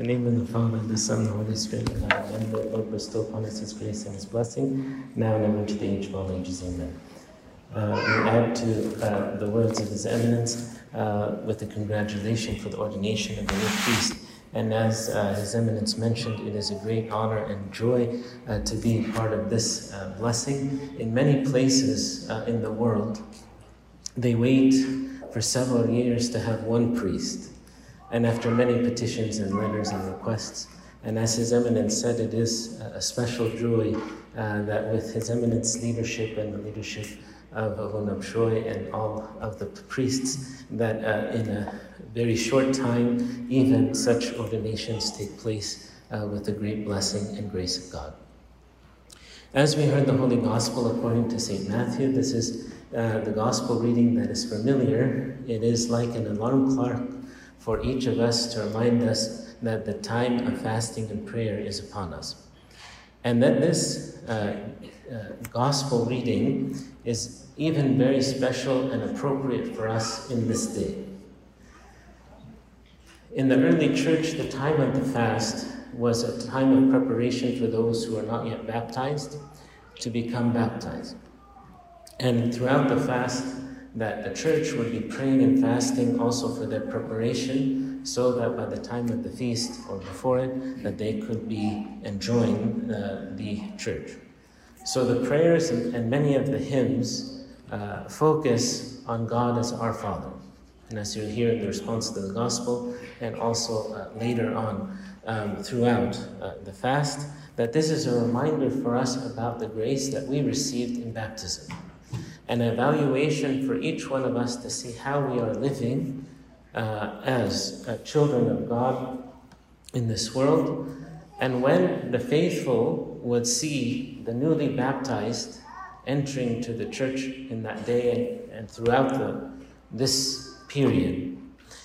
The name of the Father, the Son, the Holy Spirit, and the Lord bestow upon us His grace and His blessing, now and ever to the age of all ages. Amen. Uh, we add to uh, the words of His Eminence uh, with the congratulation for the ordination of the new priest. And as uh, His Eminence mentioned, it is a great honor and joy uh, to be part of this uh, blessing. In many places in the world, they wait for several years to have one priest. And after many petitions and letters and requests, and as His Eminence said, it is a special joy uh, that with His Eminence leadership and the leadership of Abouna Bishoy and all of the priests, that uh, in a very short time, even such ordinations take place uh, with the great blessing and grace of God. As we heard the Holy Gospel according to St. Matthew, this is uh, the Gospel reading that is familiar. It is like an alarm clock for each of us to remind us that the time of fasting and prayer is upon us. And that this uh, uh, gospel reading is even very special and appropriate for us in this day. In the early church, the time of the fast was a time of preparation for those who are not yet baptized to become baptized. And throughout the fast, that the church would be praying and fasting also for their preparation so that by the time of the feast or before it that they could be enjoying uh, the church. So the prayers and, many of the hymns uh, focus on god as our father. And as you'll hear in the response to the gospel and also uh, later on um, throughout uh, the fast that this is a reminder for us about the grace that we received in baptism an evaluation for each one of us to see how we are living uh, as uh, children of God in this world. And when the faithful would see the newly baptized entering to the church in that day and, and throughout the, this period,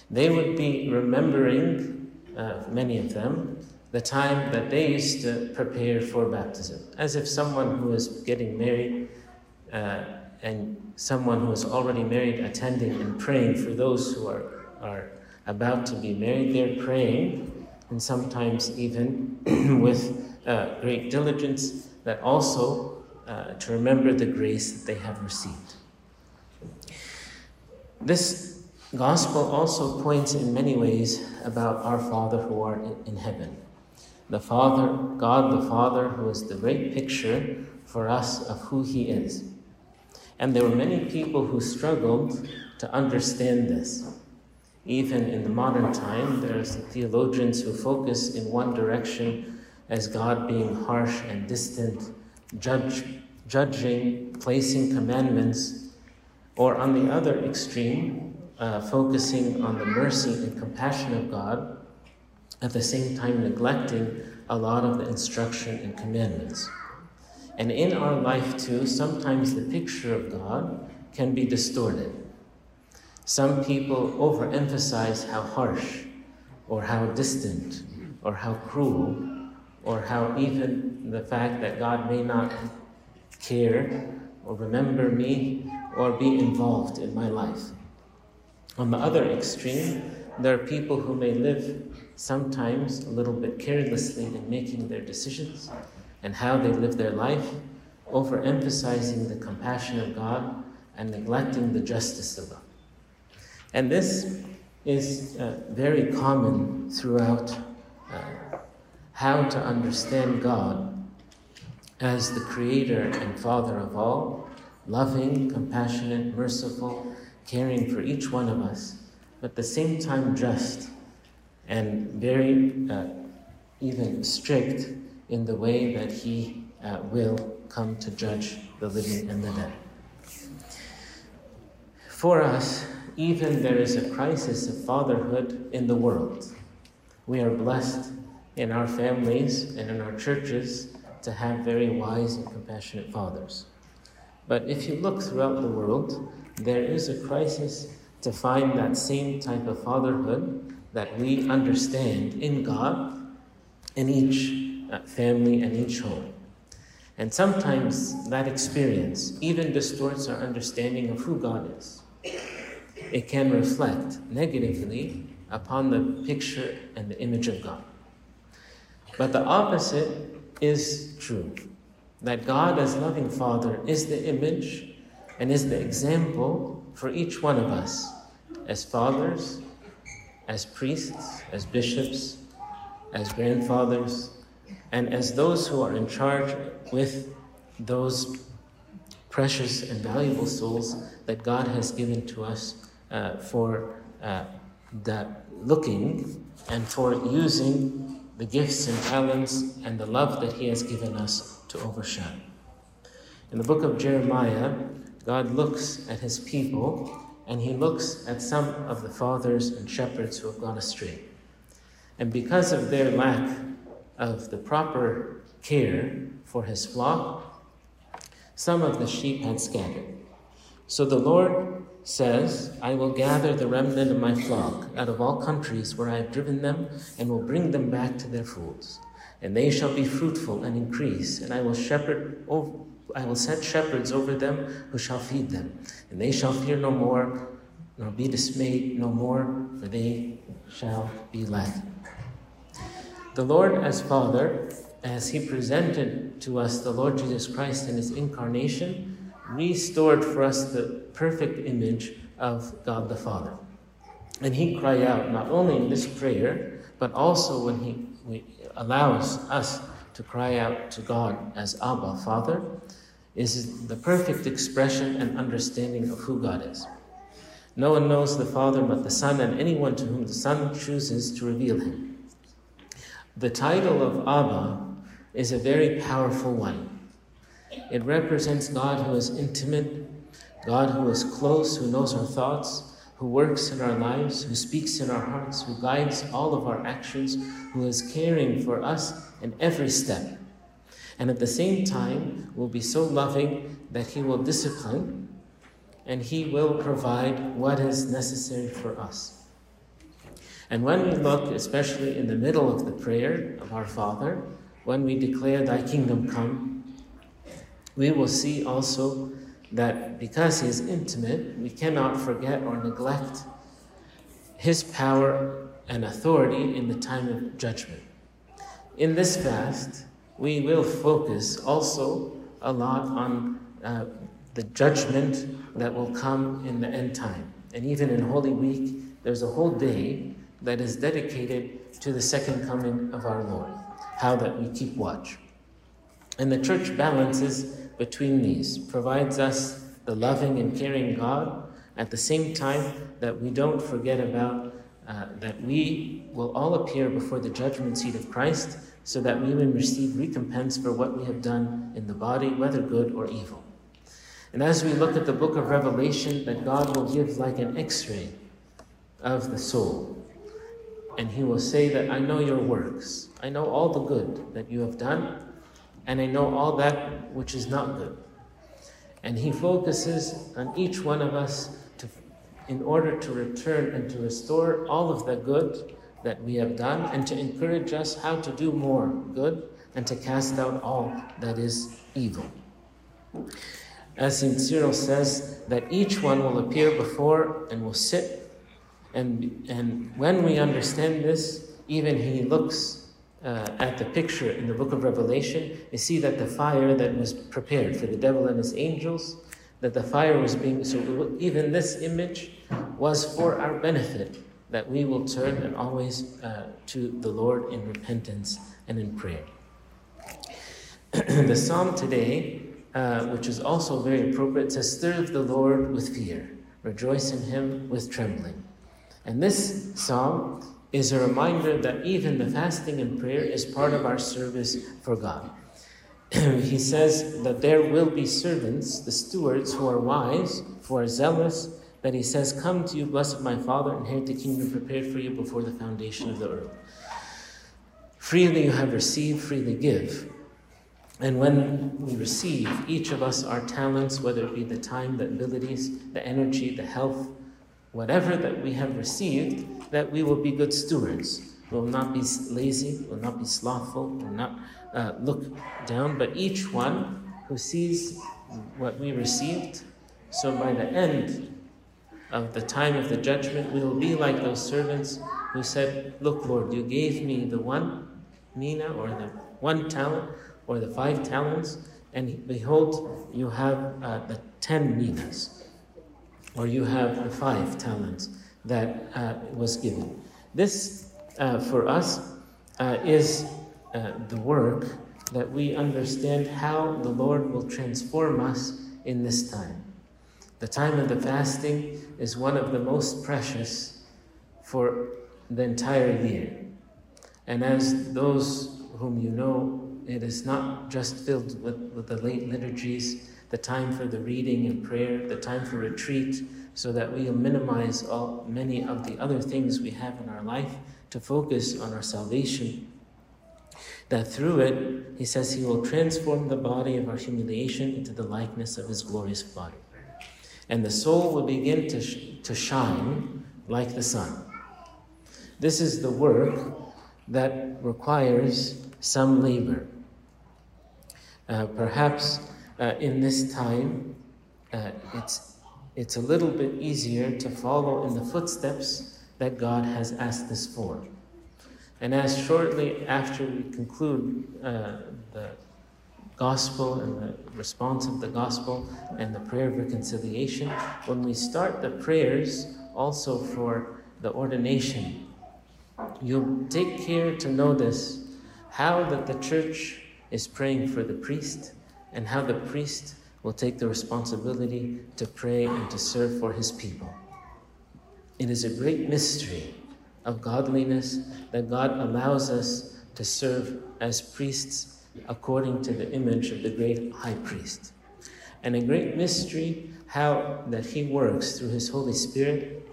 they would be remembering, uh, many of them, the time that they used to prepare for baptism, as if someone who is getting married uh, and someone who is already married attending and praying for those who are, are about to be married, they're praying, and sometimes even with uh, great diligence, that also uh, to remember the grace that they have received. This gospel also points in many ways about our Father who art in heaven. The Father, God the Father, who is the great picture for us of who He is. And there were many people who struggled to understand this. Even in the modern time, there's theologians who focus in one direction as God being harsh and distant, judge, judging, placing commandments, or on the other extreme, uh, focusing on the mercy and compassion of God, at the same time neglecting a lot of the instruction and commandments. And in our life, too, sometimes the picture of God can be distorted. Some people overemphasize how harsh, or how distant, or how cruel, or how even the fact that God may not care or remember me or be involved in my life. On the other extreme, there are people who may live sometimes a little bit carelessly in making their decisions and how they live their life, overemphasizing the compassion of God and neglecting the justice of God. And this is uh, very common throughout uh, how to understand God as the creator and father of all, loving, compassionate, merciful, caring for each one of us, but at the same time just and very uh, even strict in the way that he uh, will come to judge the living and the dead. For us, even there is a crisis of fatherhood in the world. We are blessed in our families and in our churches to have very wise and compassionate fathers. But if you look throughout the world, there is a crisis to find that same type of fatherhood that we understand in God in each uh, family and each home. And sometimes that experience even distorts our understanding of who God is. It can reflect negatively upon the picture and the image of God. But the opposite is true that God, as loving Father, is the image and is the example for each one of us as fathers, as priests, as bishops, as grandfathers, and as those who are in charge with those precious and valuable souls that God has given to us uh, for uh, the looking and for using the gifts and talents and the love that He has given us to overshadow. In the book of Jeremiah, God looks at His people and He looks at some of the fathers and shepherds who have gone astray. And because of their lack of the proper care for His flock, some of the sheep had scattered. So the Lord says, I will gather the remnant of my flock out of all countries where I have driven them, and will bring them back to their folds. And they shall be fruitful and increase, and I will shepherd over, I will set shepherds over them who shall feed them, and they shall fear no more, nor be dismayed no more, for they shall be led. The Lord as Father, as He presented to us the Lord Jesus Christ in His incarnation, restored for us the perfect image of God the Father. And he cried out not only in this prayer, but also when he allows us to cry out to God as Abba, Father, is the perfect expression and understanding of who God is. No one knows the Father but the Son, and anyone to whom the Son chooses to reveal him. The title of Abba is a very powerful one. It represents God who is intimate, God who is close, who knows our thoughts, who works in our lives, who speaks in our hearts, who guides all of our actions, who is caring for us in every step. And at the same time, will be so loving that He will discipline and He will provide what is necessary for us. And when we look, especially in the middle of the prayer of our Father, when we declare, Thy kingdom come, we will see also that because he is intimate, we cannot forget or neglect his power and authority in the time of judgment. In this fast, we will focus also a lot on uh, the judgment that will come in the end time. And even in Holy Week, there's a whole day that is dedicated to the second coming of our Lord, how that we keep watch. And the church balances between these, provides us the loving and caring God, at the same time that we don't forget about uh, that we will all appear before the judgment seat of Christ so that we may receive recompense for what we have done in the body, whether good or evil. And as we look at the book of Revelation, that God will give like an x ray of the soul. And He will say that I know your works, I know all the good that you have done, and I know all that which is not good. And He focuses on each one of us to, in order to return and to restore all of the good that we have done and to encourage us how to do more good and to cast out all that is evil. As St. Cyril says, that each one will appear before and will sit. And, and when we understand this, even he looks uh, at the picture in the book of Revelation, you see that the fire that was prepared for the devil and his angels, that the fire was being, so even this image was for our benefit, that we will turn and always uh, to the Lord in repentance and in prayer. the psalm today, uh, which is also very appropriate, says, Serve the Lord with fear, rejoice in him with trembling. And this psalm is a reminder that even the fasting and prayer is part of our service for God. he says that there will be servants, the stewards, who are wise, who are zealous, that he says, Come to you, blessed my Father, inherit the kingdom prepared for you before the foundation of the earth. Freely you have received, freely give. And when we receive, each of us, our talents, whether it be the time, the abilities, the energy, the health, whatever that we have received, that we will be good stewards. We will not be lazy, we will not be slothful, we will not uh, look down, but each one who sees what we received, so by the end of the time of the judgment, we will be like those servants who said, Look, Lord, you gave me the one mina or the one talent or the five talents, and behold, you have uh, the ten minas, or you have the five talents that uh, was given. This, uh, for us, uh, is uh, the work that we understand how the Lord will transform us in this time. The time of the fasting is one of the most precious for the entire year. And as those whom you know, it is not just filled with, with the late liturgies, the time for the reading and prayer, the time for retreat, so that we'll minimize all, many of the other things we have in our life to focus on our salvation. That through it, he says he will transform the body of our humiliation into the likeness of his glorious body. And the soul will begin to, sh- to shine like the sun. This is the work that requires some labor. Uh, perhaps uh, in this time, uh, it's, it's a little bit easier to follow in the footsteps that God has asked us for. And as shortly after we conclude uh, the gospel and the response of the gospel and the prayer of reconciliation, when we start the prayers also for the ordination, you'll take care to notice how that the church is praying for the priest and how the priest will take the responsibility to pray and to serve for his people. It is a great mystery of godliness that God allows us to serve as priests according to the image of the great high priest. And a great mystery how that he works through his Holy Spirit,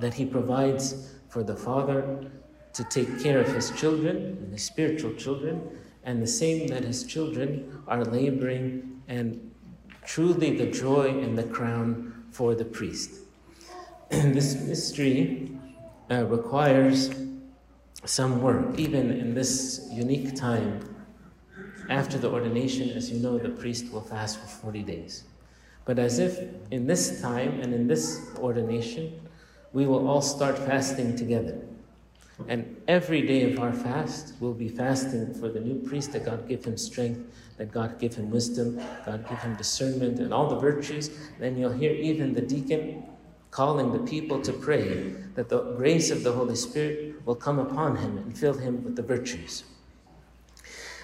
that he provides for the Father to take care of his children, and his spiritual children, and the same that his children are laboring and truly the joy and the crown for the priest. this mystery uh, requires some work, even in this unique time. After the ordination, as you know, the priest will fast for 40 days. But as if in this time and in this ordination, we will all start fasting together. And every day of our fast, we'll be fasting for the new priest that God give him strength, that God give him wisdom, God give him discernment and all the virtues. Then you'll hear even the deacon calling the people to pray that the grace of the Holy Spirit will come upon him and fill him with the virtues.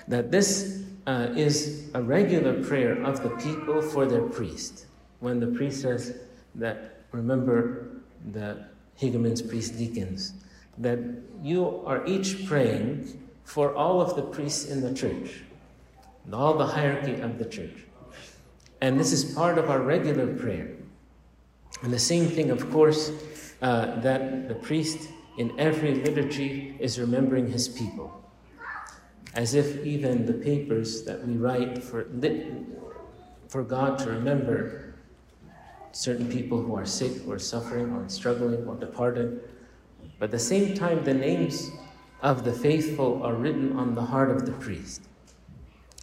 That this uh, is a regular prayer of the people for their priest. When the priest says that, remember the hegumens, priest deacons, that you are each praying for all of the priests in the church, and all the hierarchy of the church. And this is part of our regular prayer. And the same thing, of course, uh, that the priest in every liturgy is remembering his people. As if even the papers that we write for, for God to remember certain people who are sick or suffering or struggling or departed but at the same time, the names of the faithful are written on the heart of the priest.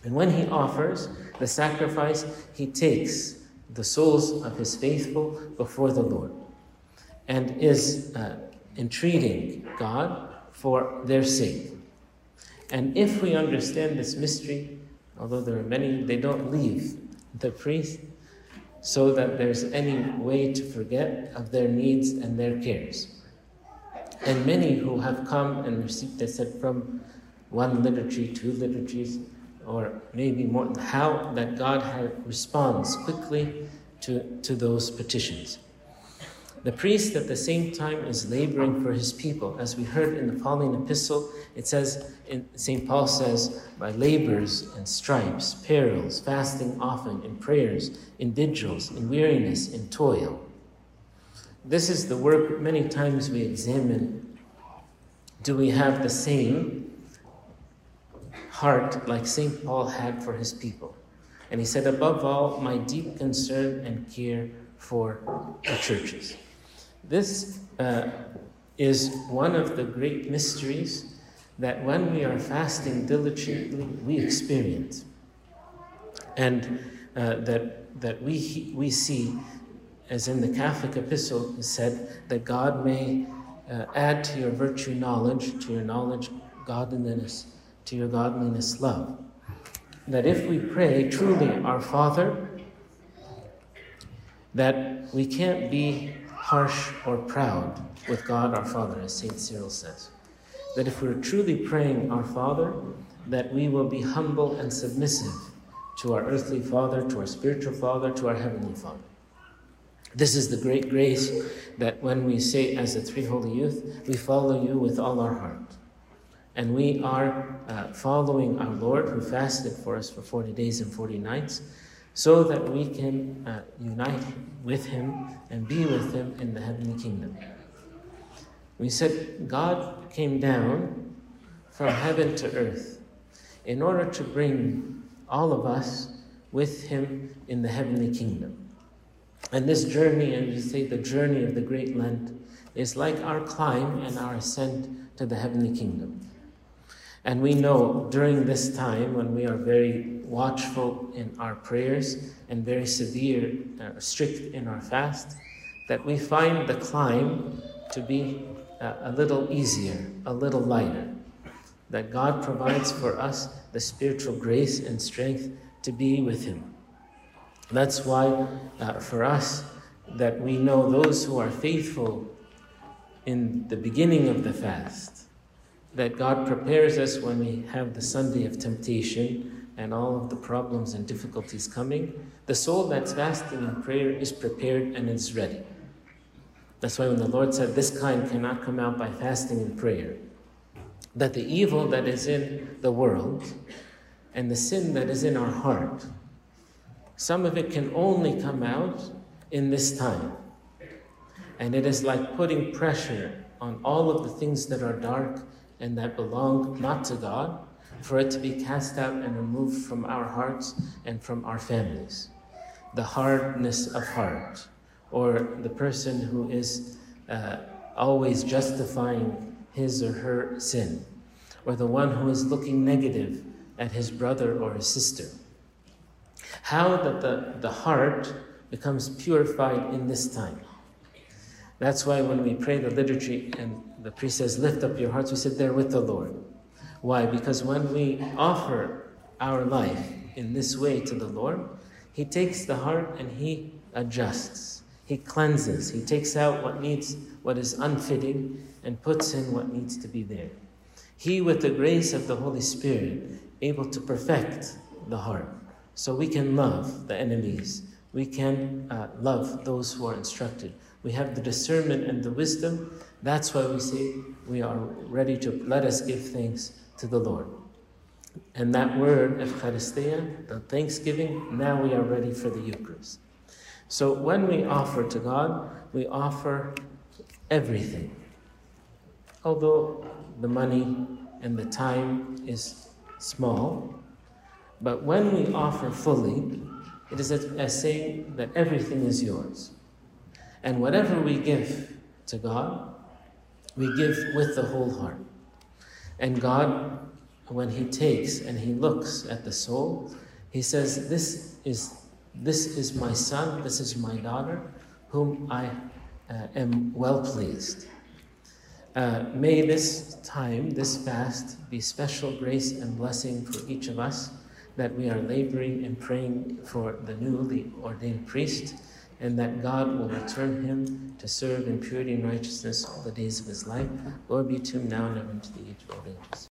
And when he offers the sacrifice, he takes the souls of his faithful before the Lord and is uh, entreating God for their sake. And if we understand this mystery, although there are many, they don't leave the priest so that there's any way to forget of their needs and their cares. And many who have come and received, they said, from one liturgy, two liturgies, or maybe more, how that God responds quickly to, to those petitions. The priest at the same time is laboring for his people. As we heard in the Pauline epistle, it says, St. Paul says, by labors and stripes, perils, fasting often, in prayers, in vigils, in weariness, in toil. This is the work many times we examine. Do we have the same heart like St. Paul had for his people? And he said, above all, my deep concern and care for the churches. This uh, is one of the great mysteries that when we are fasting diligently, we experience. And uh, that, that we, we see as in the Catholic epistle is said, that God may uh, add to your virtue knowledge, to your knowledge godliness, to your godliness love. That if we pray truly, Our Father, that we can't be harsh or proud with God our Father, as St. Cyril says. That if we're truly praying our Father, that we will be humble and submissive to our earthly Father, to our spiritual Father, to our heavenly Father. This is the great grace that when we say, as the three holy youth, we follow you with all our heart. And we are uh, following our Lord who fasted for us for 40 days and 40 nights so that we can uh, unite with Him and be with Him in the heavenly kingdom. We said God came down from heaven to earth in order to bring all of us with Him in the heavenly kingdom. And this journey, and we say the journey of the Great Lent, is like our climb and our ascent to the heavenly kingdom. And we know during this time when we are very watchful in our prayers and very severe, uh, strict in our fast, that we find the climb to be uh, a little easier, a little lighter. That God provides for us the spiritual grace and strength to be with Him. That's why, uh, for us, that we know those who are faithful in the beginning of the fast, that God prepares us when we have the Sunday of temptation and all of the problems and difficulties coming. The soul that's fasting in prayer is prepared and is ready. That's why when the Lord said, This kind cannot come out by fasting and prayer, that the evil that is in the world and the sin that is in our heart, some of it can only come out in this time. And it is like putting pressure on all of the things that are dark and that belong not to God, for it to be cast out and removed from our hearts and from our families. The hardness of heart, or the person who is uh, always justifying his or her sin, or the one who is looking negative at his brother or his sister. How that the, the heart becomes purified in this time. That's why when we pray the liturgy and the priest says, Lift up your hearts, we sit there with the Lord. Why? Because when we offer our life in this way to the Lord, He takes the heart and He adjusts. He cleanses. He takes out what needs, what is unfitting, and puts in what needs to be there. He, with the grace of the Holy Spirit, able to perfect the heart, so we can love the enemies. We can uh, love those who are instructed. We have the discernment and the wisdom. That's why we say we are ready to let us give thanks to the Lord. And that word, Eucharistia, the thanksgiving, now we are ready for the Eucharist. So when we offer to God, we offer everything. Although the money and the time is small, but when we offer fully, it is as saying that everything is yours. And whatever we give to God, we give with the whole heart. And God, when He takes and He looks at the soul, He says, This is, this is my son, this is my daughter, whom I uh, am well pleased. Uh, may this time, this fast, be special grace and blessing for each of us that we are laboring and praying for the newly ordained priest and that God will return him to serve in purity and righteousness all the days of his life. Glory be to him now and ever into the age of ages.